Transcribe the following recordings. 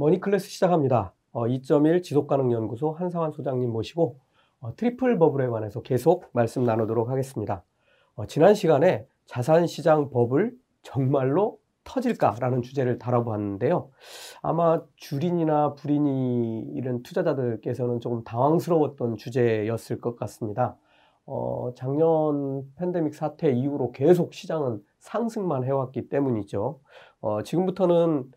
머니클래스 시작합니다. 어, 2.1 지속가능연구소 한상완 소장님 모시고 어, 트리플 버블에 관해서 계속 말씀 나누도록 하겠습니다. 어, 지난 시간에 자산시장 버블 정말로 터질까라는 주제를 다뤄봤는데요. 아마 주린이나 부린이 이런 투자자들께서는 조금 당황스러웠던 주제였을 것 같습니다. 어, 작년 팬데믹 사태 이후로 계속 시장은 상승만 해왔기 때문이죠. 어, 지금부터는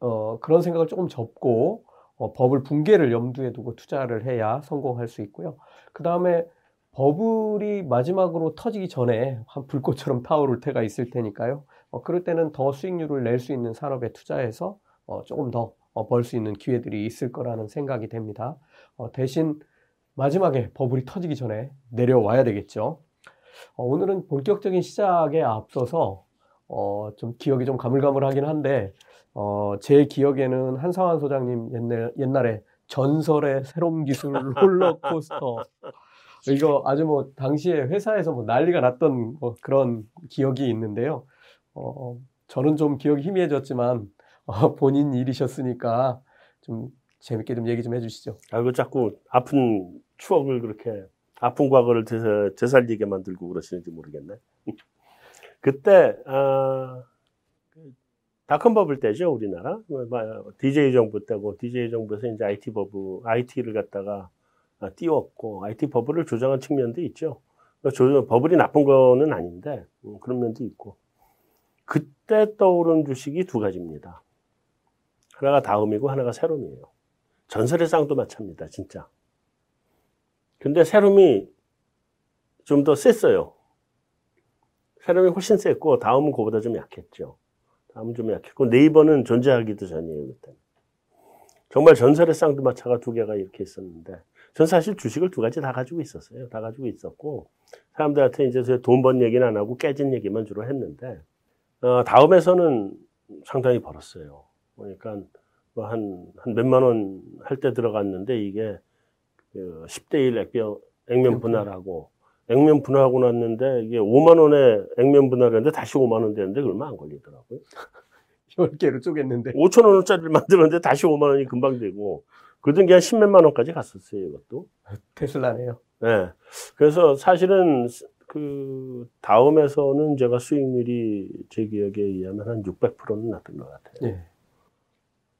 어, 그런 생각을 조금 접고 어, 버블 붕괴를 염두에 두고 투자를 해야 성공할 수 있고요. 그 다음에 버블이 마지막으로 터지기 전에 한 불꽃처럼 타오를 때가 있을 테니까요. 어, 그럴 때는 더 수익률을 낼 수 있는 산업에 투자해서 어, 조금 더 벌 수 있는 기회들이 있을 거라는 생각이 됩니다. 어, 대신 마지막에 버블이 터지기 전에 내려와야 되겠죠. 어, 오늘은 본격적인 시작에 앞서서 어, 좀 기억이 좀 가물가물하긴 한데 어, 제 기억에는 한상환 소장님 옛날, 옛날에 전설의 새로운 기술 롤러코스터 이거 아주 뭐 당시에 회사에서 뭐 난리가 났던 뭐 그런 기억이 있는데요. 어, 저는 좀 기억이 희미해졌지만 어, 본인 일이셨으니까 좀 재밌게 좀 얘기 좀 해주시죠. 아, 이거 자꾸 아픈 추억을 그렇게 아픈 과거를 되살, 되살리게 만들고 그러시는지 모르겠네. 그때 아, 닷컴 버블 때죠 우리나라 DJ 정부 때고 DJ 정부에서 이제 IT 버블 IT를 갖다가 아, 띄웠고 IT 버블을 조장한 측면도 있죠. 조, 버블이 나쁜 거는 아닌데 음, 그런 면도 있고 그때 떠오른 주식이 두 가지입니다. 하나가 다음이고 하나가 세롬이에요. 전설의 쌍도마차입니다, 진짜. 근데 세롬이 좀 더 셌어요. 세롬이 훨씬 셌고 다음은 그보다 좀 약했죠. 다음은 좀 약했고 네이버는 존재하기도 전이에요, 그때. 정말 전설의 쌍두마차가 두 개가 이렇게 있었는데 전 사실 주식을 두 가지 다 가지고 있었어요. 다 가지고 있었고 사람들한테 이제 돈 번 얘기는 안 하고 깨진 얘기만 주로 했는데 어, 다음에서는 상당히 벌었어요. 그러니까 뭐 한, 한 몇만 원 할 때 들어갔는데 이게 그 10대 1 액면, 액면 분할하고 액면 분할하고 났는데 이게 5만 원에 액면 분할했는데 다시 5만 원 되는데 얼마 안 걸리더라고요. 10개로 쪼갰는데. 5천 원짜리를 만들었는데 다시 5만 원이 금방 되고 그러던 게 한 10몇만 원까지 갔었어요, 이것도. 테슬라네요. 네. 그래서 사실은 그 다음에서는 제가 수익률이 제 기억에 의하면 한 600%는 났던 것 같아요. 네.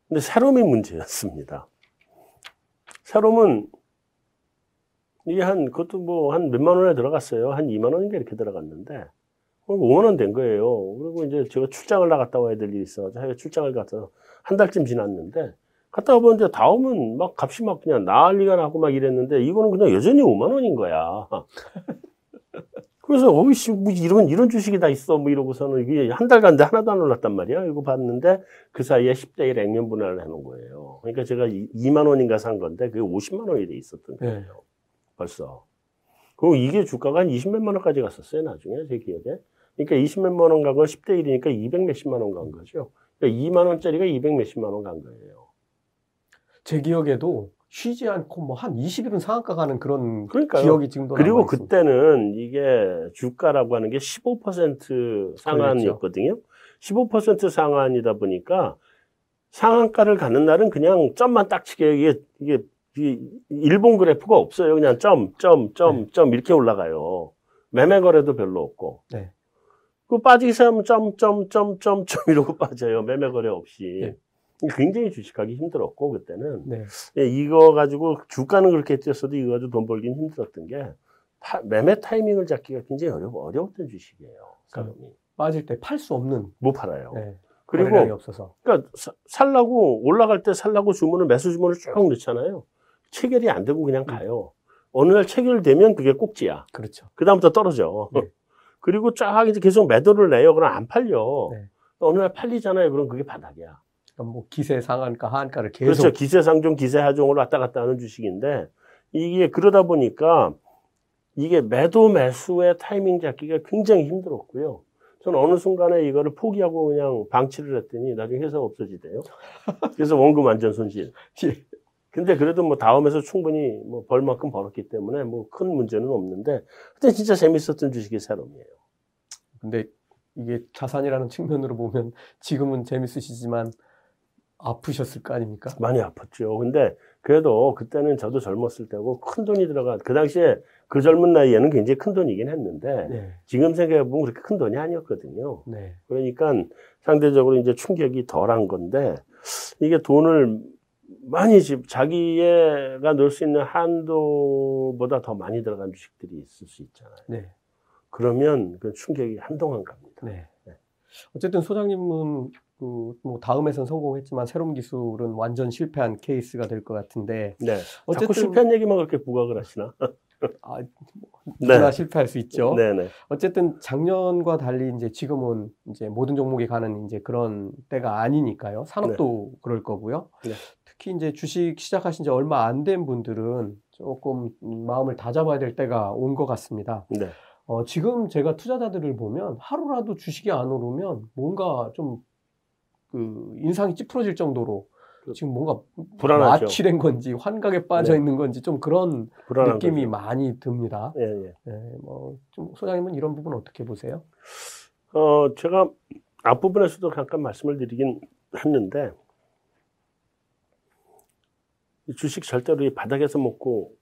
근데 세롬이 문제였습니다. 세롬은 이게 한 그것도 뭐 한 몇만 원에 들어갔어요. 한 2만 원인가 이렇게 들어갔는데 5만 원 된 거예요. 그리고 이제 제가 출장을 나갔다 와야 될 일이 있어가지고 해외 출장을 갔다 한 달쯤 지났는데 갔다 와보는데 다음은 막 값이 막 그냥 난리가 나고 막 이랬는데 이거는 그냥 여전히 5만 원인 거야. 그래서 어이씨 뭐 이런 이런 주식이 다 있어 뭐 이러고서는 이게 한 달간 데 하나도 안 올랐단 말이야. 이거 봤는데 그 사이에 10대 1 액면 분할을 해놓은 거예요. 그러니까 제가 2만 원인가 산 건데 그게 50만 원이 돼 있었던 네. 거예요. 네. 벌써. 그리고 이게 주가가 한 20몇만 원까지 갔었어요. 나중에 제 기억에. 그러니까 20몇만 원간건 10대 1이니까 200 몇십만 원 간 거죠. 그러니까 2만 원짜리가 200 몇십만 원 간 거예요. 제 기억에도 쉬지 않고 뭐 한 20일은 상한가 가는 그런 그러니까요. 기억이 지금도 그리고 그때는 이게 주가라고 하는 게 15% 상한이었거든요. 15% 상한이다 보니까 상한가를 가는 날은 그냥 점만 딱 치게 이게 이게 일본 그래프가 없어요. 그냥 점, 점, 점, 네. 점 이렇게 올라가요. 매매 거래도 별로 없고. 네. 그 빠지기 시작하면 점, 점, 점, 점, 점 이러고 빠져요. 매매 거래 없이. 네. 굉장히 주식하기 힘들었고 그때는 네. 예, 이거 가지고 주가는 그렇게 뛰었어도 이거 가지고 돈 벌기는 힘들었던 게 파, 매매 타이밍을 잡기가 굉장히 어려, 어려웠던 주식이에요. 사람이 빠질 때 팔 수 없는 못 팔아요. 네. 그리고 없어서. 그러니까 사, 살라고 올라갈 때 살라고 주문을 매수 주문을 쭉 넣잖아요. 체결이 안 되고 그냥 음. 가요. 어느 날 체결되면 그게 꼭지야. 그렇죠. 그다음부터 떨어져. 네. 그리고 쫙 이제 계속 매도를 내요. 그럼 안 팔려. 네. 어느 날 팔리잖아요. 그럼 그게 바닥이야. 그러니까 뭐 기세 상한가 하한가를 계속 그렇죠. 기세 상종, 기세 하종을 왔다 갔다 하는 주식인데 이게 그러다 보니까 이게 매도 매수의 타이밍 잡기가 굉장히 힘들었고요. 저는 어느 순간에 이거를 포기하고 그냥 방치를 했더니 나중에 회사가 없어지대요. 그래서 원금 완전 손실. 예. 근데 그래도 뭐 다음에서 충분히 뭐 벌만큼 벌었기 때문에 뭐 큰 문제는 없는데 그때 진짜 재밌었던 주식이 세롬이에요. 근데 이게 자산이라는 측면으로 보면 지금은 재밌으시지만 아프셨을 거 아닙니까? 많이 아팠죠. 근데 그래도 그때는 저도 젊었을 때고 큰 돈이 들어가 그 당시에 그 젊은 나이에는 굉장히 큰 돈이긴 했는데 네. 지금 생각해 보면 그렇게 큰 돈이 아니었거든요. 네. 그러니까 상대적으로 이제 충격이 덜한 건데 이게 돈을 많이 집 자기가 넣을 수 있는 한도보다 더 많이 들어간 주식들이 있을 수 있잖아요. 네. 그러면 그 충격이 한동안 갑니다. 네. 네. 어쨌든 소장님은 그뭐 다음에선 성공했지만 새로운 기술은 완전 실패한 케이스가 될 것 같은데 네. 어쨌든 실패한 얘기만 그렇게 부각을 하시나? 아, 누구나 네. 실패할 수 있죠. 네네. 어쨌든 작년과 달리 이제 지금은 이제 모든 종목이 가는 이제 그런 때가 아니니까요. 산업도 그럴 거고요. 네. 특히 이제 주식 시작하신 지 얼마 안 된 분들은 조금 마음을 다잡아야 될 때가 온 것 같습니다. 네. 어, 지금 제가 투자자들을 보면 하루라도 주식이 안 오르면 뭔가 좀 그 인상이 찌푸러질 정도로 그 지금 뭔가 불안하죠. 마취된 건지 환각에 빠져 네. 있는 건지 좀 그런 느낌이 거죠. 많이 듭니다. 예, 예. 네, 뭐좀 소장님은 이런 부분 어떻게 보세요? 어, 제가 앞부분에서도 잠깐 말씀을 드리긴 했는데, 이 주식 절대로 이 바닥에서 먹고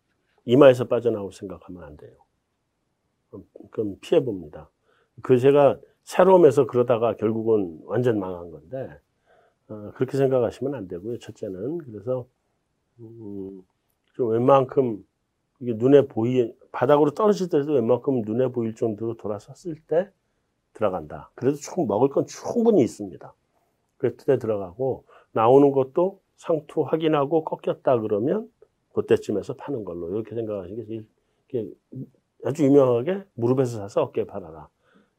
이마에서 빠져나올 생각하면 안 돼요. 어, 그럼 피해 봅니다. 그 제가 새로움에서 그러다가 결국은 완전 망한 건데, 어, 그렇게 생각하시면 안 되고요. 첫째는. 그래서, 음, 좀 웬만큼 이게 눈에 보이, 바닥으로 떨어질 때도 웬만큼 눈에 보일 정도로 돌아섰을 때 들어간다. 그래도 충 먹을 건 충분히 있습니다. 그때 들어가고 나오는 것도 상투 확인하고 꺾였다 그러면 그때쯤에서 파는 걸로 이렇게 생각하시는 게 제일 이렇게 아주 유명하게 무릎에서 사서 어깨에 팔아라.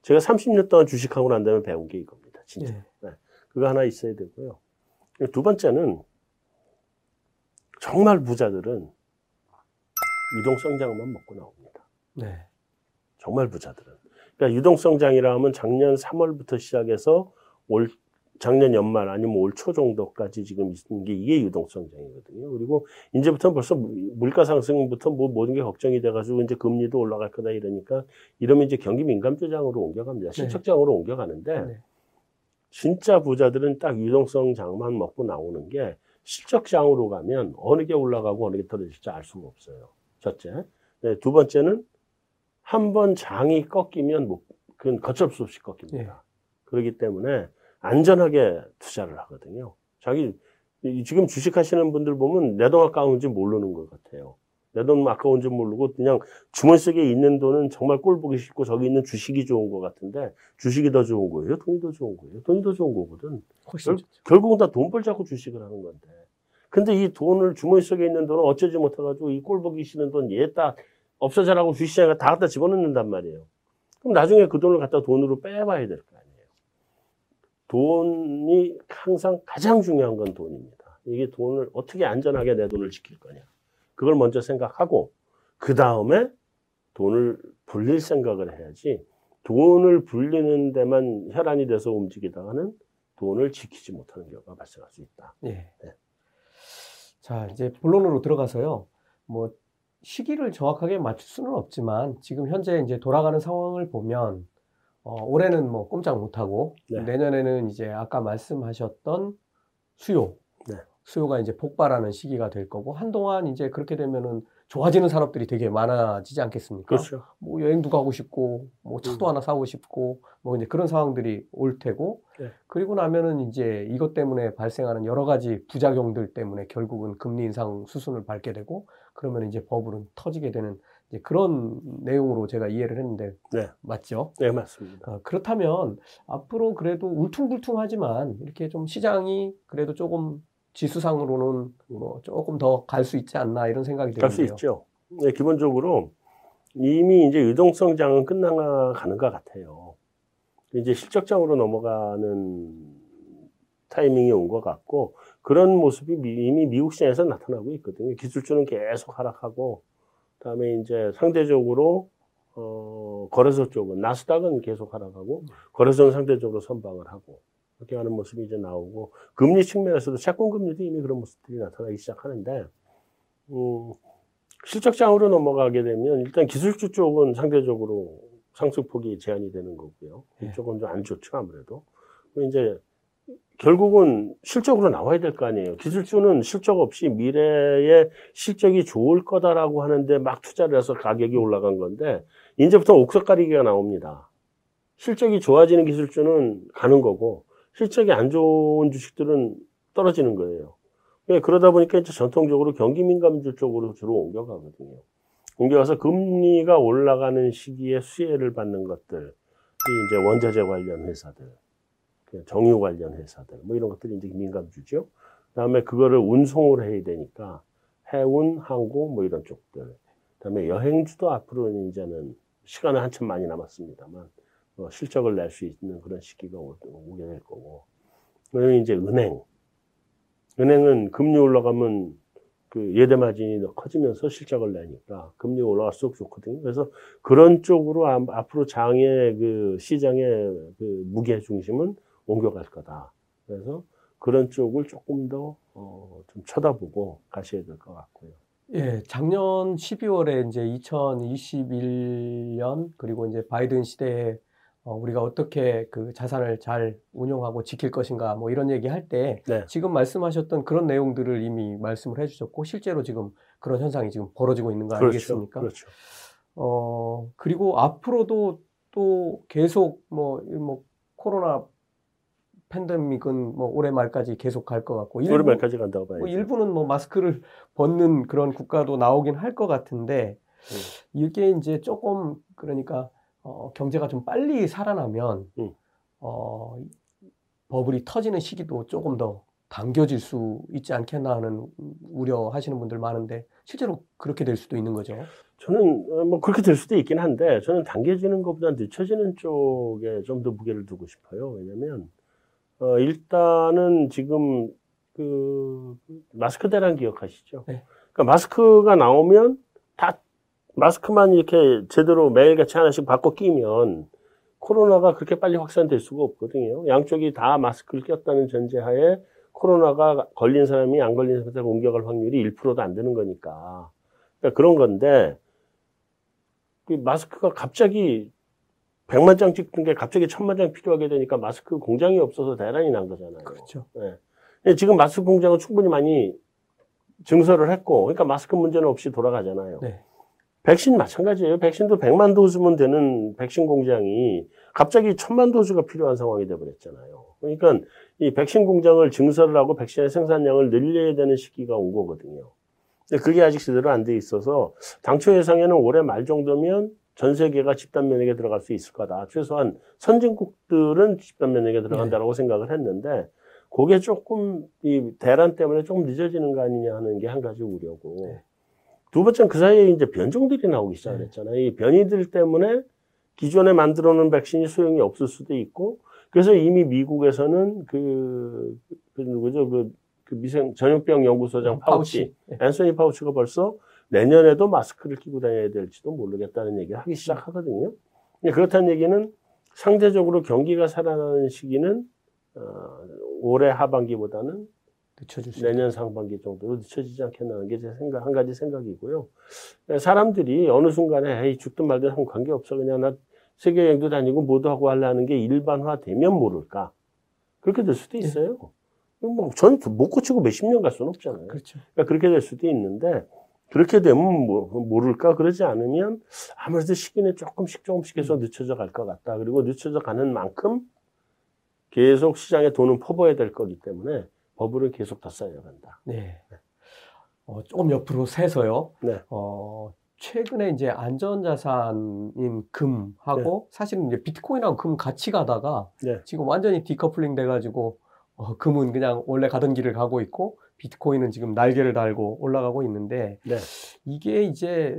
제가 30년 동안 주식하고 난 다음에 배운 게 이겁니다. 진짜. 네. 그거 하나 있어야 되고요. 두 번째는 정말 부자들은 유동성장만 먹고 나옵니다. 네. 정말 부자들은. 그러니까 유동성장이라 하면 작년 3월부터 시작해서 올 작년 연말 아니면 올 초 정도까지 지금 있는 게 이게 유동성장이거든요. 그리고 이제부터 벌써 물가 상승부터 뭐 모든 게 걱정이 돼가지고 이제 금리도 올라갈 거다 이러니까 이러면 이제 경기 민감조장으로 옮겨갑니다. 실적장으로 옮겨가는데 네. 진짜 부자들은 딱 유동성장만 먹고 나오는 게 실적장으로 가면 어느 게 올라가고 어느 게 떨어질지 알 수가 없어요. 첫째. 네, 두 번째는 한 번 장이 꺾이면 뭐 그건 걷잡을 수 없이 꺾입니다. 예. 그렇기 때문에 안전하게 투자를 하거든요. 자기 이- 지금 주식하시는 분들 보면 내 돈 아까운지 모르는 것 같아요. 내 돈 아까운지 모르고 그냥 주머니 속에 있는 돈은 정말 꼴 보기 싫고 저기 있는 주식이 좋은 것 같은데 주식이 더 좋은 거예요? 돈이 더 좋은 거예요? 돈이 더 좋은 거거든. 훨씬 결, 결국은 다 돈 벌자고 주식을 하는 건데. 근데 이 돈을 주머니 속에 있는 돈을 어쩌지 못해가지고 이 꼴 보기 싫은 돈 얘 딱 없어져라고 주식시장에 다 갖다 집어넣는단 말이에요. 그럼 나중에 그 돈을 갖다 돈으로 빼봐야 될거 아니에요. 돈이 항상 가장 중요한 건 돈입니다. 이게 돈을 어떻게 안전하게 내 돈을 지킬 거냐. 그걸 먼저 생각하고 그 다음에 돈을 불릴 생각을 해야지 돈을 불리는 데만 혈안이 돼서 움직이다가는 돈을 지키지 못하는 경우가 발생할 수 있다. 예. 네. 자, 이제 본론으로 들어가서요. 뭐 시기를 정확하게 맞출 수는 없지만 지금 현재 이제 돌아가는 상황을 보면 어, 올해는 뭐 꼼짝 못하고 네. 내년에는 이제 아까 말씀하셨던 수요, 네. 수요가 이제 폭발하는 시기가 될 거고 한동안 이제 그렇게 되면은 좋아지는 산업들이 되게 많아지지 않겠습니까? 그렇죠. 뭐 여행도 가고 싶고 뭐 차도 음. 하나 사고 싶고 뭐 이제 그런 상황들이 올 테고 네. 그리고 나면은 이제 이것 때문에 발생하는 여러 가지 부작용들 때문에 결국은 금리 인상 수순을 밟게 되고 그러면 이제 버블은 터지게 되는 그런 내용으로 제가 이해를 했는데 네. 맞죠? 네, 맞습니다. 어, 그렇다면 앞으로 그래도 울퉁불퉁하지만 이렇게 좀 시장이 그래도 조금 지수상으로는 뭐 조금 더 갈 수 있지 않나 이런 생각이 갈수 드는데요. 있죠. 네, 기본적으로 이미 이제 유동성 장은 끝나가는 것 같아요. 이제 실적장으로 넘어가는 타이밍이 온 것 같고 그런 모습이 미- 이미 미국 시장에서 나타나고 있거든요. 기술주는 계속 하락하고 그 다음에 이제 상대적으로 어, 거래소 쪽은 나스닥은 계속 하락하고 거래소는 상대적으로 선방을 하고 이렇게 하는 모습이 이제 나오고 금리 측면에서도 채권 금리도 이미 그런 모습들이 나타나기 시작하는데 음, 실적장으로 넘어가게 되면 일단 기술주 쪽은 상대적으로 상승폭이 제한이 되는 거고요. 네. 이쪽은 좀 안 좋죠 아무래도. 이제 결국은 실적으로 나와야 될 거 아니에요. 기술주는 실적 없이 미래에 실적이 좋을 거다라고 하는데 막 투자를 해서 가격이 올라간 건데 이제부터 옥석 가리기가 나옵니다. 실적이 좋아지는 기술주는 가는 거고 실적이 안 좋은 주식들은 떨어지는 거예요. 예, 그러다 보니까 이제 전통적으로 경기 민감주 쪽으로 주로 옮겨가거든요. 옮겨가서 금리가 올라가는 시기에 수혜를 받는 것들, 이제 원자재 관련 회사들, 정유 관련 회사들, 뭐 이런 것들이 이제 민감주죠. 그다음에 그거를 운송을 해야 되니까 해운, 항공 뭐 이런 쪽들. 그다음에 여행주도 앞으로는 이제는 시간은 한참 많이 남았습니다만 어, 실적을 낼 수 있는 그런 시기가 오게 될 거고. 그다음에 이제 은행. 은행은 금리 올라가면 그 예대 마진이 커지면서 실적을 내니까 금리 올라갈수록 좋거든요. 그래서 그런 쪽으로 앞으로 장의 그 시장의 그 무게 중심은 옮겨갈 거다. 그래서 그런 쪽을 조금 더, 어, 좀 쳐다보고 가셔야 될 것 같고요. 예, 작년 12월에 이제 2021년 그리고 이제 바이든 시대에 어, 우리가 어떻게 그 자산을 잘 운용하고 지킬 것인가 뭐 이런 얘기 할때 네. 지금 말씀하셨던 그런 내용들을 이미 말씀을 해주셨고 실제로 지금 그런 현상이 지금 벌어지고 있는 거 그렇죠. 아니겠습니까? 그렇죠. 어 그리고 앞으로도 또 계속 뭐뭐 뭐 코로나 팬데믹은 뭐 올해 말까지 계속 갈 것 같고 일부, 올해 말까지 간다고 봐요. 뭐 일부는 뭐 마스크를 벗는 그런 국가도 나오긴 할 것 같은데 음. 이게 이제 조금 그러니까 어, 경제가 좀 빨리 살아나면 음. 어, 버블이 터지는 시기도 조금 더 당겨질 수 있지 않겠나 하는 우려하시는 분들 많은데 실제로 그렇게 될 수도 있는 거죠. 저는 어, 뭐 그렇게 될 수도 있긴 한데 저는 당겨지는 것보다 늦춰지는 쪽에 좀 더 무게를 두고 싶어요. 왜냐면 어, 일단은 지금 그 마스크 대란 기억하시죠? 네. 그러니까 마스크가 나오면 다 마스크만 이렇게 제대로 매일같이 하나씩 바꿔 끼면 코로나가 그렇게 빨리 확산될 수가 없거든요. 양쪽이 다 마스크를 꼈다는 전제하에 코로나가 걸린 사람이 안 걸린 사람한테 옮겨갈 확률이 1%도 안 되는 거니까. 그러니까 그런 건데, 그 마스크가 갑자기 100만 장 찍는 게 갑자기 1000만 장 필요하게 되니까 마스크 공장이 없어서 대란이 난 거잖아요. 그렇죠. 네. 지금 마스크 공장은 충분히 많이 증설을 했고, 그러니까 마스크 문제는 없이 돌아가잖아요. 네. 백신 마찬가지예요. 백신도 100만 도즈면 되는 백신 공장이 갑자기 1000만 도즈가 필요한 상황이 돼버렸잖아요. 그러니까 이 백신 공장을 증설을 하고 백신의 생산량을 늘려야 되는 시기가 온 거거든요. 근데 그게 아직 제대로 안 돼 있어서 당초 예상에는 올해 말 정도면 전 세계가 집단 면역에 들어갈 수 있을 거다. 최소한 선진국들은 집단 면역에 들어간다라고 네. 생각을 했는데 그게 조금 이 대란 때문에 조금 늦어지는 거 아니냐 하는 게 한 가지 우려고. 네. 두 번째는 그 사이에 이제 변종들이 나오기 시작했잖아요. 이 변이들 때문에 기존에 만들어 놓은 백신이 소용이 없을 수도 있고, 그래서 이미 미국에서는 그, 그 누구죠? 그, 그 미생, 전염병 연구소장 음, 파우치, 파우치. 앤소니 파우치가 벌써 내년에도 마스크를 끼고 다녀야 될지도 모르겠다는 얘기를 하기 시작하거든요. 그렇다는 얘기는 상대적으로 경기가 살아나는 시기는 어, 올해 하반기보다는 늦춰질 수 내년 상반기 정도로 늦춰지지 않겠나는 게 제 생각 한 가지 생각이고요. 사람들이 어느 순간에 에이 죽든 말든 한 관계 없어 그냥 나 세계 여행도 다니고 뭐도 하고 하려는 게 일반화되면 모를까 그렇게 될 수도 네. 있어요. 네. 뭐 저는 못 고치고 몇십 년 갈 수는 없잖아요. 그렇죠. 그러니까 그렇게 될 수도 있는데 그렇게 되면 뭐, 모를까 그러지 않으면 아무래도 시기는 조금씩 조금씩 해서 음. 늦춰져 갈 것 같다. 그리고 늦춰져 가는 만큼 계속 시장에 돈은 퍼부어야 될 거기 때문에 버블은 계속 더 쌓여간다. 네. 어, 조금 옆으로 세서요. 네. 어, 최근에 이제 안전자산인 금하고 네. 사실은 이제 비트코인하고 금 같이 가다가 네. 지금 완전히 디커플링 돼가지고 어, 금은 그냥 원래 가던 길을 가고 있고 비트코인은 지금 날개를 달고 올라가고 있는데 네. 이게 이제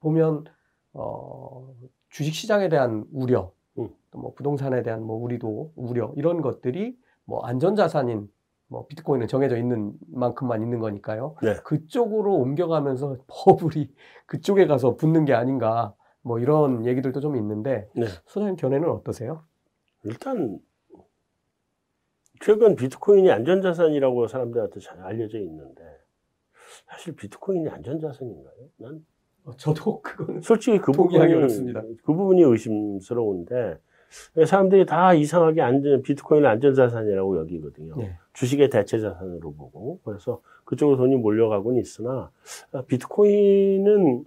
보면 어, 주식 시장에 대한 우려, 음. 또뭐 부동산에 대한 뭐 우리도 우려 이런 것들이 뭐 안전 자산인 뭐 비트코인은 정해져 있는 만큼만 있는 거니까요. 네. 그쪽으로 옮겨가면서 버블이 그쪽에 가서 붙는 게 아닌가 뭐 이런 얘기들도 좀 있는데 네. 소장님 견해는 어떠세요? 일단 최근 비트코인이 안전자산이라고 사람들한테 잘 알려져 있는데 사실 비트코인이 안전자산인가요? 난 어, 저도 그거는 솔직히 그 부분이 그 부분이 의심스러운데 사람들이 다 이상하게 안전, 비트코인을 안전자산이라고 여기거든요. 네. 주식의 대체 자산으로 보고. 그래서 그쪽으로 돈이 몰려가고는 있으나, 아, 비트코인은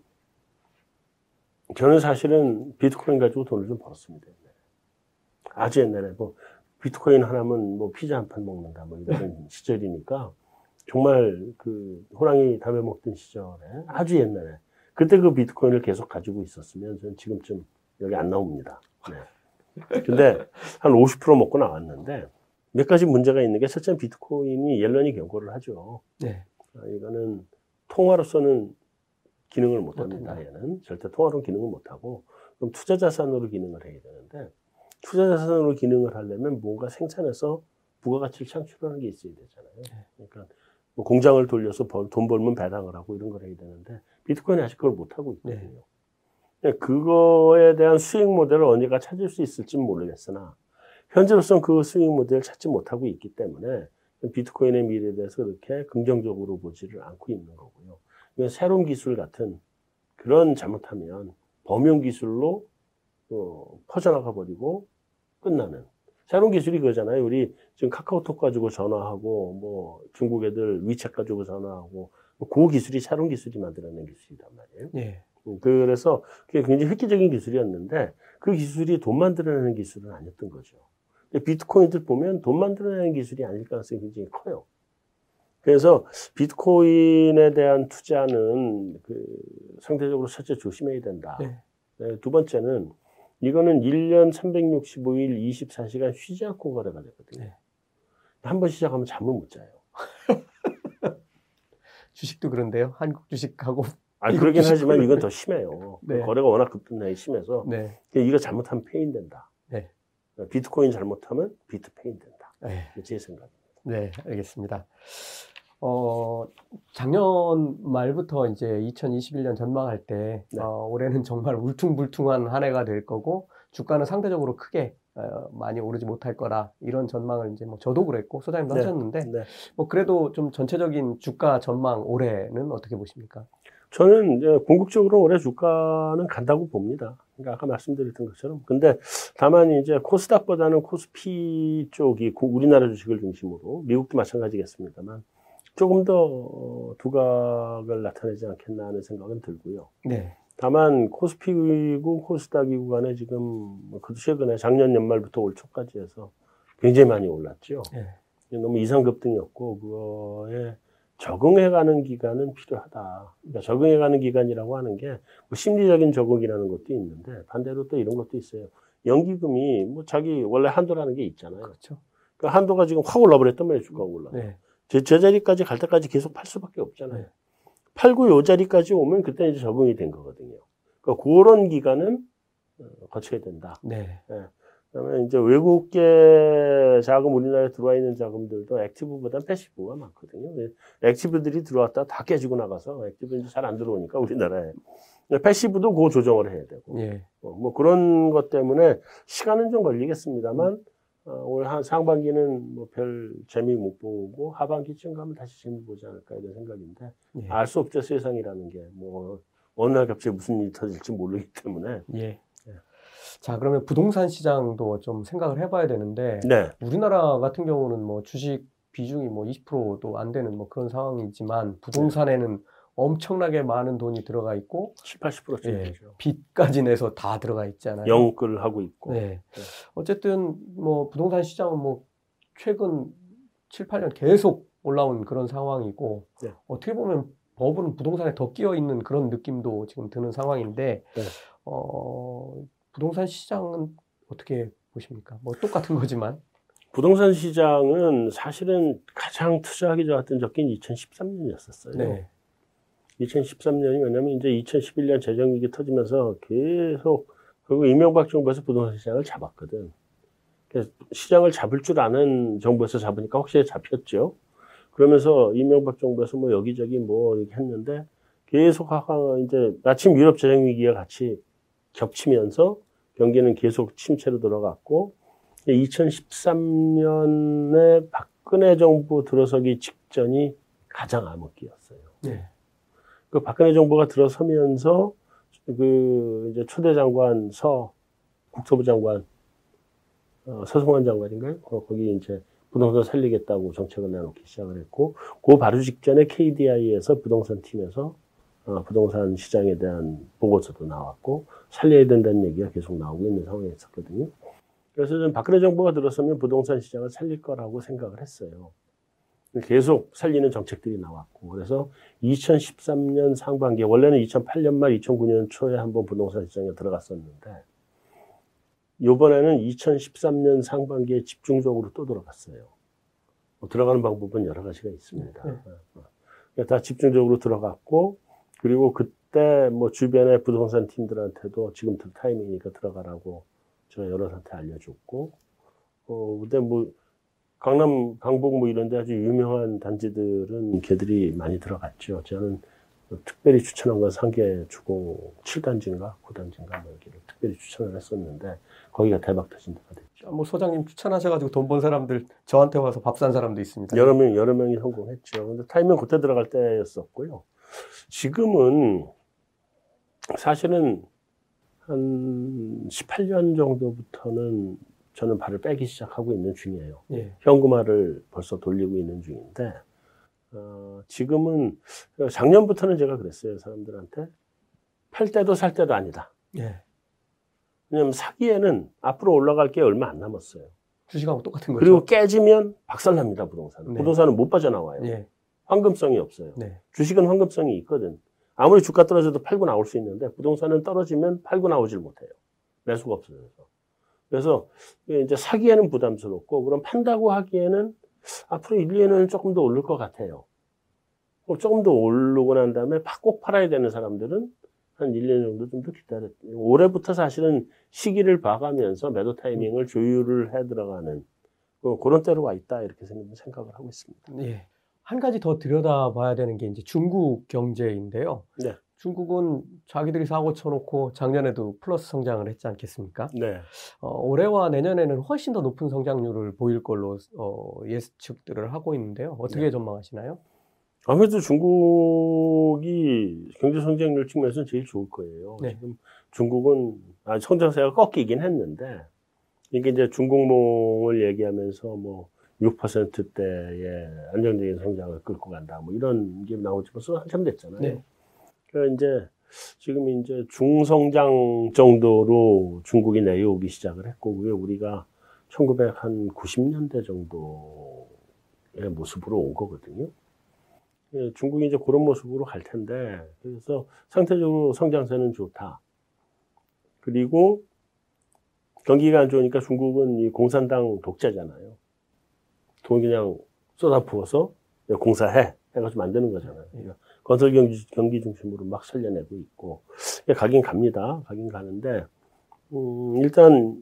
저는 사실은 비트코인 가지고 돈을 좀 벌었습니다. 아주 옛날에 뭐, 비트코인 하나면 뭐 피자 한 판 먹는다 뭐 이런 시절이니까 정말 그 호랑이 담배 먹던 시절에 아주 옛날에 그때 그 비트코인을 계속 가지고 있었으면 저는 지금쯤 여기 안 나옵니다. 네. 근데 한 50% 먹고 나왔는데 몇 가지 문제가 있는 게 첫째는 비트코인이 옐런이 경고를 하죠. 네. 아, 이거는 통화로서는 기능을 못 합니다. 얘는 절대 통화로 기능을 못 하고 그럼 투자 자산으로 기능을 해야 되는데 투자 자산으로 기능을 하려면 뭔가 생산해서 부가가치를 창출하는 게 있어야 되잖아요. 그러니까 뭐 공장을 돌려서 벌- 돈 벌면 배당을 하고 이런 걸 해야 되는데 비트코인이 아직 그걸 못 하고 있거든요. 네, 그거에 대한 수익 모델을 언제가 찾을 수 있을지는 모르겠으나 현재로서는 그 수익 모델을 찾지 못하고 있기 때문에 비트코인의 미래에 대해서 그렇게 긍정적으로 보지를 않고 있는 거고요. 새로운 기술 같은 그런 잘못하면 범용 기술로 어, 퍼져나가 버리고 끝나는 새로운 기술이 그거잖아요. 우리 지금 카카오톡 가지고 전화하고 뭐 중국 애들 위챗 가지고 전화하고 뭐그 기술이 새로운 기술이 만들어낸 기술이란 말이에요. 예. 음, 그래서 그게 굉장히 획기적인 기술이었는데 그 기술이 돈 만들어내는 기술은 아니었던 거죠. 비트코인들 보면 돈 만들어내는 기술이 아닐 가능성이 굉장히 커요. 그래서 비트코인에 대한 투자는 그 상대적으로 첫째 조심해야 된다. 네. 네, 두 번째는 이거는 1년 365일 24시간 쉬지 않고 거래가 되거든요. 네. 한 번 시작하면 잠을 못 자요. 주식도 그런데요. 한국 주식하고 아, 그러긴 하지만 이건 더 심해요. 네. 거래가 워낙 급등량이 심해서 네. 이거 잘못하면 폐인 된다. 네. 비트코인 잘못하면 비트 폐인 된다. 네. 제 생각입니다. 네, 알겠습니다. 어, 작년 말부터 이제 2021년 전망할 때, 네. 어, 올해는 정말 울퉁불퉁한 한 해가 될 거고, 주가는 상대적으로 크게, 어, 많이 오르지 못할 거라, 이런 전망을 이제 뭐 저도 그랬고, 소장님도 네. 하셨는데, 네. 뭐 그래도 좀 전체적인 주가 전망 올해는 어떻게 보십니까? 저는 이제 궁극적으로 올해 주가는 간다고 봅니다. 그러니까 아까 말씀드렸던 것처럼. 근데 다만 이제 코스닥보다는 코스피 쪽이 고- 우리나라 주식을 중심으로 미국도 마찬가지겠습니다만 조금 더 어, 두각을 나타내지 않겠나 하는 생각은 들고요. 네. 다만 코스피이고 코스닥이고 간에 지금 뭐 그도 최근에 작년 연말부터 올 초까지 해서 굉장히 많이 올랐죠. 네. 너무 이상 급등이었고 그거에 적응해가는 기간은 필요하다. 그러니까 적응해가는 기간이라고 하는 게 뭐 심리적인 적응이라는 것도 있는데 반대로 또 이런 것도 있어요. 연기금이 뭐 자기 원래 한도라는 게 있잖아요. 그렇죠. 그 한도가 지금 확 올라버렸단 말이에요. 주가가 올라. 네. 제, 저 자리까지 갈 때까지 계속 팔 수밖에 없잖아요. 네. 팔고 요 자리까지 오면 그때 이제 적응이 된 거거든요. 그러니까 그런 기간은 어, 거쳐야 된다. 네. 그다음에 이제 외국계 자금 우리나라에 들어와 있는 자금들도 액티브보다 패시브가 많거든요. active들이 들어왔다 다 깨지고 나가서 active 이제 잘안 들어오니까 우리나라에 passive도 그 조정을 해야 되고 예. 어, 뭐 그런 것 때문에 시간은 좀 걸리겠습니다만 어, 올 한 상반기는 뭐 별 재미 못 보고 하반기쯤 가면 다시 재미 보지 않을까 이런 생각인데 예. 알수 없죠 세상이라는 게 뭐 어느 날 갑자기 무슨 일이 터질지 모르기 때문에 예. 네. 자, 그러면 부동산 시장도 좀 생각을 해봐야 되는데, 네 우리나라 같은 경우는 뭐 주식 비중이 뭐 20%도 안 되는 뭐 그런 상황이지만 부동산에는 엄청나게 많은 돈이 들어가 있고 7, 80%쯤 예. 빚까지 내서 다 들어가 있잖아요. 영끌을 하고 있고 네. 어쨌든 뭐 부동산 시장은 뭐 최근 7, 8년 계속 올라온 그런 상황이고 네. 어떻게 보면 법은 부동산에 더 끼어 있는 그런 느낌도 지금 드는 상황인데 네. 어, 부동산 시장은 어떻게 보십니까? 뭐 똑같은 거지만 부동산 시장은 사실은 가장 투자하기 좋았던 적긴 2013년이었었어요. 네. 2013년이 왜냐면 이제 2011년 재정위기 터지면서 계속 결국 이명박 정부에서 부동산 시장을 잡았거든. 그래서 시장을 잡을 줄 아는 정부에서 잡으니까 확실히 잡혔죠. 그러면서 이명박 정부에서 뭐 여기저기 뭐 이렇게 했는데 계속 하강 이제 마침 유럽 재정 위기가 같이 겹치면서 경기는 계속 침체로 들어갔고 2013년에 박근혜 정부 들어서기 직전이 가장 암흑기였어요. 네. 그 박근혜 정부가 들어서면서 그 이제 초대 장관 서 국토부 장관 어, 서성환 장관인가요? 어, 거기 이제 부동산 살리겠다고 정책을 내놓기 시작을 했고, 그 바로 직전에 KDI에서 부동산 팀에서 어, 부동산 시장에 대한 보고서도 나왔고, 살려야 된다는 얘기가 계속 나오고 있는 상황이었거든요. 그래서 저는 박근혜 정부가 들어서면 부동산 시장을 살릴 거라고 생각을 했어요. 계속 살리는 정책들이 나왔고, 그래서 2013년 상반기, 원래는 2008년 말, 2009년 초에 한번 부동산 시장에 들어갔었는데, 이번에는 2013년 상반기에 집중적으로 또 들어갔어요. 뭐 들어가는 방법은 여러 가지가 있습니다. 네. 어, 어. 다 집중적으로 들어갔고, 그리고 그때 뭐 주변의 부동산 팀들한테도 지금 들 타이밍이니까 들어가라고 제가 여러한테 알려줬고, 어, 근데 뭐, 강남, 강북 뭐 이런 데 아주 유명한 단지들은 걔들이 많이 들어갔죠. 저는 특별히 추천한 건 상계 주공 7단지인가 9단지인가 뭐 여기를 특별히 추천을 했었는데 거기가 대박 터진 데가 됐죠. 뭐 소장님 추천하셔가지고 돈 번 사람들 저한테 와서 밥 산 사람도 있습니다. 여러 명 여러 명이 성공했죠. 근데 타이밍 그때 들어갈 때였었고요. 지금은 사실은 한 18년 정도부터는 저는 발을 빼기 시작하고 있는 중이에요. 예. 현금화를 벌써 돌리고 있는 중인데 어, 지금은 작년부터는 제가 그랬어요 사람들한테 팔 때도 살 때도 아니다. 예. 왜냐면 사기에는 앞으로 올라갈 게 얼마 안 남았어요. 주식하고 똑같은 거죠. 그리고 깨지면 박살납니다 부동산은. 네. 부동산은 못 빠져나와요. 예. 황금성이 없어요. 네. 주식은 황금성이 있거든. 아무리 주가 떨어져도 팔고 나올 수 있는데 부동산은 떨어지면 팔고 나오질 못해요. 매수가 없어져서. 그래서 이제 사기에는 부담스럽고 그럼 판다고 하기에는 앞으로 1, 2년은 조금 더 오를 것 같아요. 조금 더 오르고 난 다음에 꼭 팔아야 되는 사람들은 한 1년 정도 좀 더 기다렸. 올해부터 사실은 시기를 봐가면서 매도 타이밍을 조율을 해 들어가는 그런 때로 와 있다 이렇게 생각을 하고 있습니다. 예. 한 가지 더 들여다봐야 되는 게 이제 중국 경제인데요. 네. 중국은 자기들이 사고 쳐놓고 작년에도 플러스 성장을 했지 않겠습니까? 네. 어, 올해와 내년에는 훨씬 더 높은 성장률을 보일 걸로 어, 예측들을 하고 있는데요. 어떻게 네. 전망하시나요? 아무래도 중국이 경제 성장률 측면에서 제일 좋을 거예요. 네. 지금 중국은 아, 성장세가 꺾이긴 했는데 이게 이제 중국몽을 얘기하면서 뭐 6%대의 안정적인 성장을 끌고 간다. 뭐 이런 게 나오지 벌써 한참 됐잖아요. 네. 그러니까 이제 지금 이제 중성장 정도로 중국이 내려오기 시작을 했고, 그게 우리가 1990년대 정도의 모습으로 온 거거든요. 예, 중국이 이제 그런 모습으로 갈 텐데, 그래서 상태적으로 성장세는 좋다. 그리고 경기가 안 좋으니까 중국은 이 공산당 독재잖아요. 돈 그냥 쏟아 부어서 공사해 해가지고 만드는 거잖아요. 그러니까 건설 경기, 경기 중심으로 막 살려내고 있고 가긴 갑니다. 가긴 가는데 음, 일단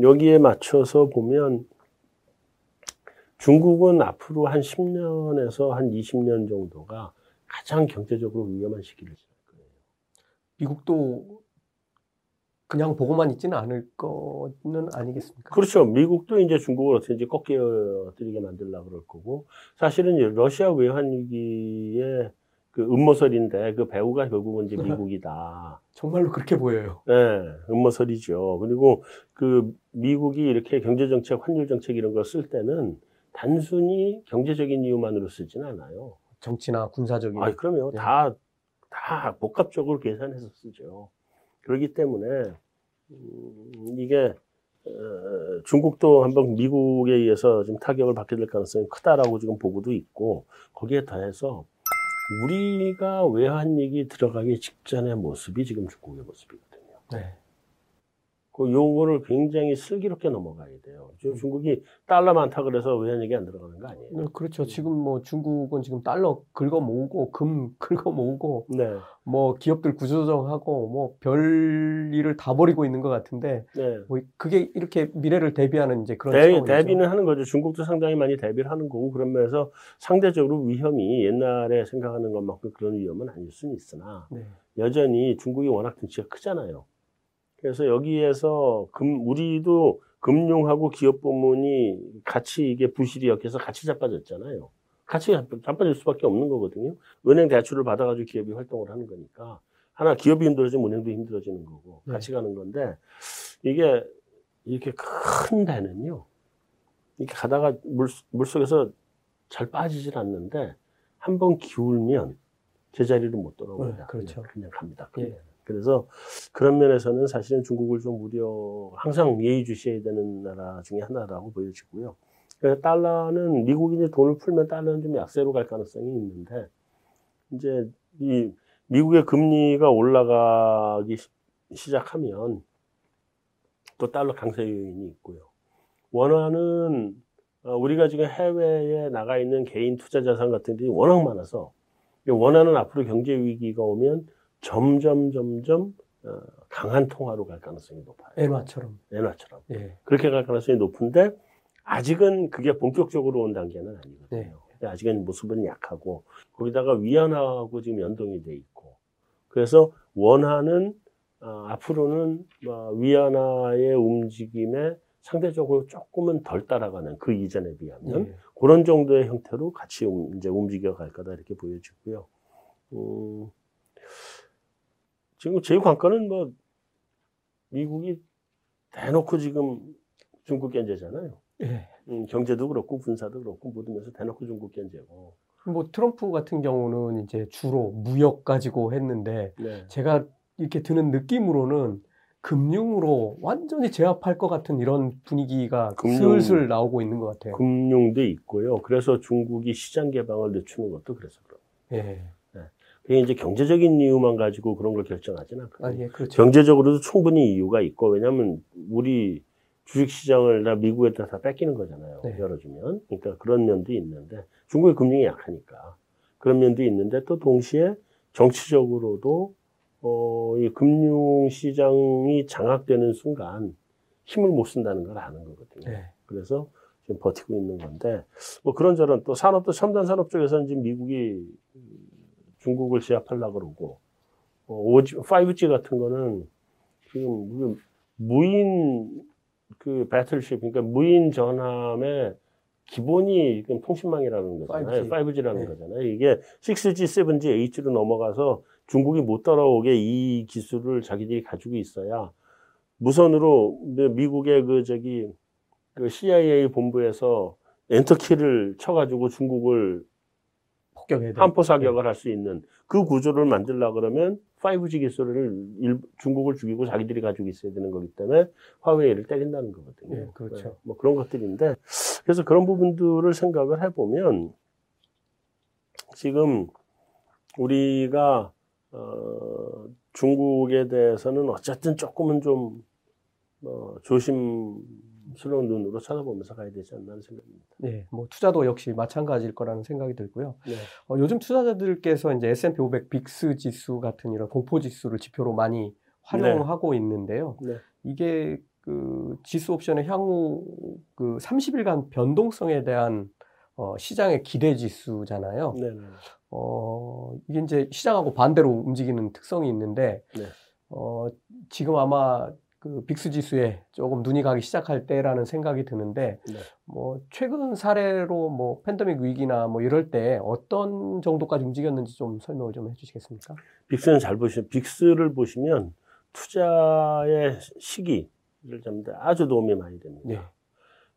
여기에 맞춰서 보면 중국은 앞으로 한 10년에서 한 20년 정도가 가장 경제적으로 위험한 시기를 지날 거예요. 미국도 그냥 보고만 있지는 않을 거는 아니겠습니까? 그렇죠. 미국도 이제 중국을 어떻게든지 꺾여뜨리게 만들려고 그럴 거고, 사실은 러시아 외환 위기의 그 음모설인데 그 배우가 결국은 이제 미국이다. 정말로 그렇게 보여요. 네, 음모설이죠. 그리고 그 미국이 이렇게 경제정책, 환율정책 이런 걸 쓸 때는 단순히 경제적인 이유만으로 쓰지는 않아요. 정치나 군사적인. 아, 그러면 네. 다, 다 복합적으로 계산해서 쓰죠. 그렇기 때문에 음, 이게 어, 중국도 한번 미국에 의해서 지금 타격을 받게 될 가능성이 크다라고 지금 보고도 있고 거기에 더해서 우리가 외환위기 들어가기 직전의 모습이 지금 중국의 모습이거든요. 네. 그 요거를 굉장히 슬기롭게 넘어가야 돼요. 지금 음. 중국이 달러 많다 그래서 외환위기 안 들어가는 거 아니에요? 네, 그렇죠. 음. 지금 뭐 중국은 지금 달러 긁어 모으고 금 긁어 모으고 네. 뭐 기업들 구조조정하고 뭐 별 일을 다 벌이고 있는 것 같은데 네. 뭐 그게 이렇게 미래를 대비하는 이제 그런 대, 대비는 하는 거죠. 중국도 상당히 많이 대비를 하는 거고 그런 면에서 상대적으로 위험이 옛날에 생각하는 것만큼 그런 위험은 아닐 수는 있으나 네. 여전히 중국이 워낙 등치가 크잖아요. 그래서 여기에서 금, 우리도 금융하고 기업 부문이 같이 이게 부실이 엮여서 같이 자빠졌잖아요. 같이 자빠질 수밖에 없는 거거든요. 은행 대출을 받아가지고 기업이 활동을 하는 거니까. 하나 기업이 힘들어지면 은행도 힘들어지는 거고 네. 같이 가는 건데 이게 이렇게 큰 배는요. 이렇게 가다가 물, 물 속에서 잘 빠지질 않는데 한 번 기울면 제자리로 못 돌아옵니다. 네, 그렇죠. 그냥, 그냥 갑니다. 예. 그냥. 그래서 그런 면에서는 사실은 중국을 좀 우려, 항상 예의주시해야 되는 나라 중에 하나라고 보여지고요. 그래서 달러는 미국이 이제 돈을 풀면 달러는 좀 약세로 갈 가능성이 있는데 이제 이 미국의 금리가 올라가기 시- 시작하면 또 달러 강세 요인이 있고요. 원화는 어, 우리가 지금 해외에 나가 있는 개인 투자 자산 같은 게 워낙 많아서 이 원화는 앞으로 경제 위기가 오면 점점 점점 어, 강한 통화로 갈 가능성이 높아요. 엔화처럼. 엔화처럼 예. 그렇게 갈 가능성이 높은데 아직은 그게 본격적으로 온 단계는 아니거든요. 네. 아직은 모습은 약하고 거기다가 위안화하고 지금 연동이 돼 있고 그래서 원화는 어, 앞으로는 뭐 위안화의 움직임에 상대적으로 조금은 덜 따라가는 그 이전에 비하면 예. 그런 정도의 형태로 같이 움- 이제 움직여 갈 거다 이렇게 보여지고요. 음, 지금 제 관건은 뭐 미국이 대놓고 지금 중국 견제잖아요. 예. 음, 경제도 그렇고 군사도 그렇고 모든 면에서 대놓고 중국 견제고. 뭐 트럼프 같은 경우는 이제 주로 무역 가지고 했는데 네. 제가 이렇게 드는 느낌으로는 금융으로 완전히 제압할 것 같은 이런 분위기가 금융- 슬슬 나오고 있는 것 같아요. 금융도 있고요. 그래서 중국이 시장 개방을 늦추는 것도 그래서 그래요. 예. 그게 이제 경제적인 이유만 가지고 그런 걸 결정하지는 않거든요. 아, 예, 그렇죠. 경제적으로도 충분히 이유가 있고 왜냐하면 우리 주식시장을 다 미국에다 다 뺏기는 거잖아요. 네. 열어주면. 그러니까 그런 면도 있는데 중국의 금융이 약하니까 그런 면도 있는데 또 동시에 정치적으로도 어, 이 금융시장이 장악되는 순간 힘을 못 쓴다는 걸 아는 거거든요. 예. 그래서 지금 버티고 있는 건데 뭐 그런저런 또 산업도 첨단 산업 쪽에서는 지금 미국이 중국을 제압하려고 그러고 어, 5G, 5G 같은 거는 지금 그 무인 그 배틀십 그러니까 무인 전함의 기본이 지금 통신망이라는 거잖아요. 5G. 5G라는 네. 거잖아요. 이게 6G, 7G, 8G로 넘어가서 중국이 못 따라오게 이 기술을 자기들이 가지고 있어야 무선으로 미국의 그 저기 그 CIA 본부에서 엔터키를 쳐가지고 중국을 돼. 한포 사격을 할 수 있는 그 구조를 만들려 그러면 5G 기술을 일- 중국을 죽이고 자기들이 가지고 있어야 되는 거기 때문에 화웨이를 때린다는 거거든요. 예, 그렇죠. 네, 뭐 그런 것들인데 그래서 그런 부분들을 생각을 해보면 지금 우리가 어, 중국에 대해서는 어쨌든 조금은 좀 어, 조심 스러운 눈으로 쳐다보면서 가야 되지 않나 하는 생각입니다. 예, 뭐 투자도 역시 마찬가지일 거라는 생각이 들고요. 네. 어, 요즘 투자자들께서 이제 S&P 500 빅스 지수 같은 이런 공포 지수를 지표로 많이 활용하고 있는데요. 네. 이게 그 지수 옵션의 향후 그 30일간 변동성에 대한 어, 시장의 기대 지수잖아요. 네, 네. 어, 이게 이제 시장하고 반대로 움직이는 특성이 있는데, 네. 어, 지금 아마 그 빅스 지수에 조금 눈이 가기 시작할 때라는 생각이 드는데, 네. 뭐, 최근 사례로 뭐, 팬데믹 위기나 뭐 이럴 때 어떤 정도까지 움직였는지 좀 설명을 좀 해주시겠습니까? 빅스는 잘 보시면 빅스를 보시면 투자의 시기를 잡는데 아주 도움이 많이 됩니다.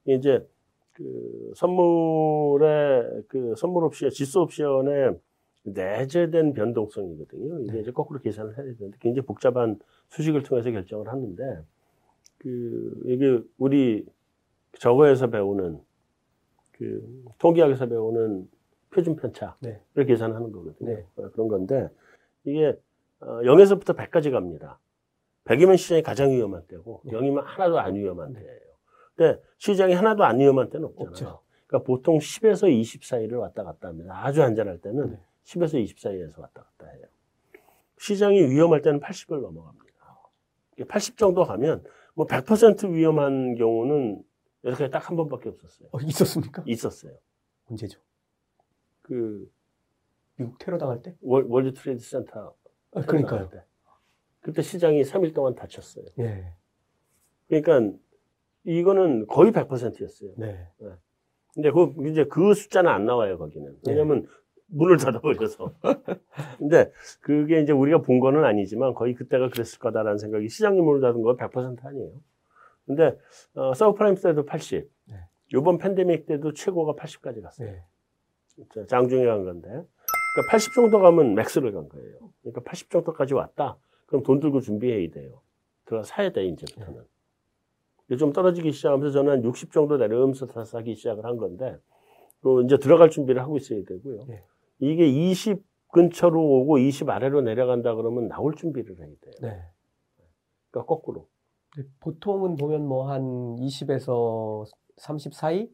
네. 이제 그 선물의 그 선물 옵션, 지수 옵션의 내재된 변동성이거든요. 이게 네. 이제 거꾸로 계산을 해야 되는데 굉장히 복잡한 수식을 통해서 결정을 하는데 그 이게 우리 저거에서 배우는 그 통계학에서 배우는 표준 편차를 네. 계산하는 거거든요. 네. 어, 그런 건데 이게 어, 0에서부터 100까지 갑니다. 100이면 시장이 가장 위험한 때고 네. 0이면 하나도 안 위험한 때예요. 근데 시장이 하나도 안 위험한 때는 없잖아요. 없죠. 그러니까 보통 10에서 20 사이를 왔다 갔다 합니다. 아주 안전할 때는 네. 10에서 20 사이에서 왔다 갔다 해요. 시장이 위험할 때는 80을 넘어갑니다. 80 정도 가면 뭐 100% 위험한 경우는 여태까지 딱한 번밖에 없었어요. 어, 있었습니까? 있었어요. 언제죠? 그 미국 테러 당할 때? 월- 월드 트레이드 센터 아, 그러니까요. 때. 그때 시장이 3일 동안 닫혔어요. 예. 그러니까 이거는 거의 100%였어요. 네. 근데 그 이제 그 숫자는 안 나와요 거기는. 네. 왜냐면 문을 닫아버려서. 근데 그게 이제 우리가 본 거는 아니지만 거의 그때가 그랬을 거다라는 생각이 시장이 문을 닫은 건 100% 아니에요. 근데 어, 서브프라임 때도 80. 네. 이번 팬데믹 때도 최고가 80까지 갔어요. 네. 장중에 간 건데. 그러니까 80 정도 가면 맥스를 간 거예요. 그러니까 80 정도까지 왔다. 그럼 돈 들고 준비해야 돼요. 들어가 사야 돼, 이제부터는. 이제 좀 떨어지기 시작하면서 저는 한 60 정도 내려오면서 다 사기 시작을 한 건데, 또 이제 들어갈 준비를 하고 있어야 되고요. 네. 이게 20 근처로 오고 20 아래로 내려간다 그러면 나올 준비를 해야 돼요. 네. 그러니까 거꾸로. 보통은 보면 뭐 한 20에서 30 사이?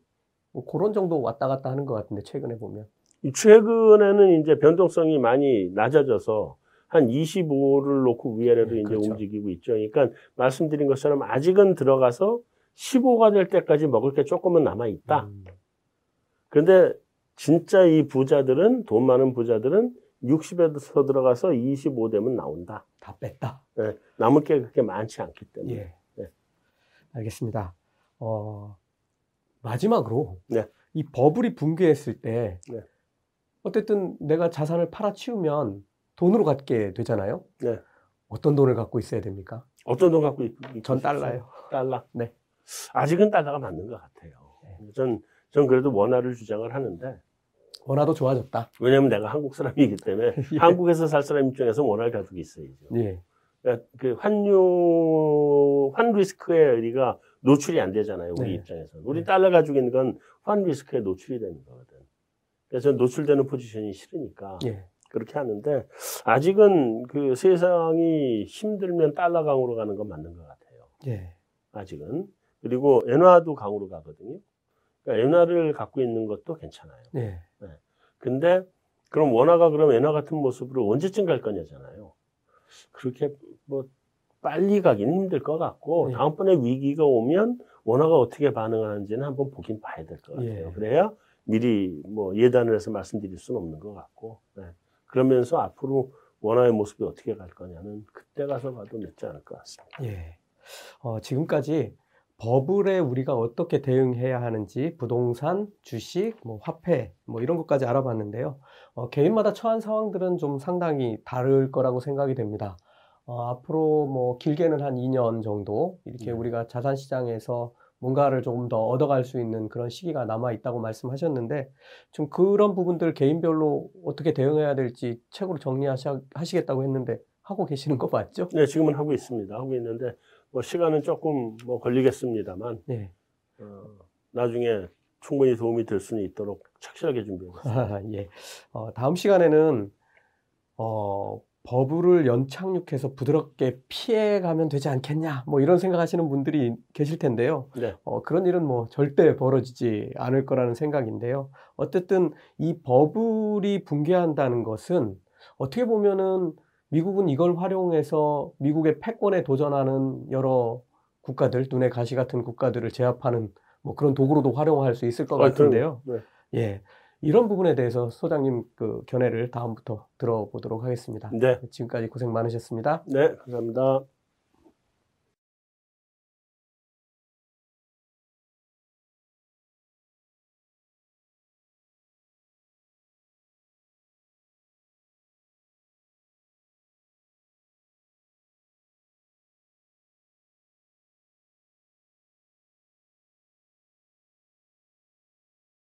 뭐 그런 정도 왔다 갔다 하는 것 같은데, 최근에 보면. 이 최근에는 이제 변동성이 많이 낮아져서 한 25를 놓고 위아래로 네, 이제 그렇죠. 움직이고 있죠. 그러니까 말씀드린 것처럼 아직은 들어가서 15가 될 때까지 먹을 게 조금은 남아 있다. 음, 그런데 진짜 이 부자들은 돈 많은 부자들은 60에서 들어가서 25 되면 나온다. 다 뺐다. 예, 남을 게 그렇게 많지 않기 때문에. 예. 네. 알겠습니다. 어, 마지막으로 네. 이 버블이 붕괴했을 때 네. 어쨌든 내가 자산을 팔아치우면 돈으로 갖게 되잖아요. 네. 어떤 돈을 갖고 있어야 됩니까? 어떤 돈 갖고 있, 전 달러요. 달러. 네. 아직은 달러가 맞는 것 같아요. 전, 전 그래도 원화를 주장을 하는데 원화도 좋아졌다. 왜냐면 내가 한국 사람이기 때문에 예. 한국에서 살 사람 입장에서 원화를 가지고 있어야죠. 예. 그러니까 그 환유 환 리스크에 우리가 노출이 안 되잖아요. 우리 네. 입장에서. 우리 네. 달러 가지고 있는 건 환 리스크에 노출이 되는 거거든. 그래서 노출되는 포지션이 싫으니까 예. 그렇게 하는데 아직은 그 세상이 힘들면 달러 강으로 가는 건 맞는 것 같아요. 예. 아직은. 그리고 엔화도 강으로 가거든요. 그러니까 엔화를 갖고 있는 것도 괜찮아요. 예. 근데 그럼 원화가 그럼 엔화 같은 모습으로 언제쯤 갈 거냐잖아요. 그렇게 뭐 빨리 가기는 힘들 것 같고 네. 다음번에 위기가 오면 원화가 어떻게 반응하는지는 한번 보긴 봐야 될 것 같아요. 예. 그래야 미리 뭐 예단을 해서 말씀드릴 수는 없는 것 같고 네. 그러면서 앞으로 원화의 모습이 어떻게 갈 거냐는 그때 가서 봐도 늦지 않을 것 같습니다. 예. 어, 지금까지 버블에 우리가 어떻게 대응해야 하는지 부동산, 주식, 뭐 화폐, 뭐 이런 것까지 알아봤는데요. 어, 개인마다 처한 상황들은 좀 상당히 다를 거라고 생각이 됩니다. 어, 앞으로 뭐 길게는 한 2년 정도 이렇게 네. 우리가 자산 시장에서 뭔가를 조금 더 얻어갈 수 있는 그런 시기가 남아 있다고 말씀하셨는데 좀 그런 부분들 개인별로 어떻게 대응해야 될지 책으로 정리하시겠다고 했는데 하고 계시는 거 맞죠? 네, 지금은 하고 있습니다. 하고 있는데 뭐 시간은 조금 뭐 걸리겠습니다만 네. 어, 나중에 충분히 도움이 될 수는 있도록 착실하게 준비해봤습니다. 아, 예. 어, 다음 시간에는 어, 버블을 연착륙해서 부드럽게 피해가면 되지 않겠냐, 뭐 이런 생각하시는 분들이 계실 텐데요. 네. 어, 그런 일은 뭐 절대 벌어지지 않을 거라는 생각인데요. 어쨌든 이 버블이 붕괴한다는 것은 어떻게 보면은 미국은 이걸 활용해서 미국의 패권에 도전하는 여러 국가들, 눈에 가시 같은 국가들을 제압하는 뭐 그런 도구로도 활용할 수 있을 것 아, 같은데요. 그럼, 예. 이런 부분에 대해서 소장님 그 견해를 다음부터 들어보도록 하겠습니다. 네. 지금까지 고생 많으셨습니다. 네, 감사합니다.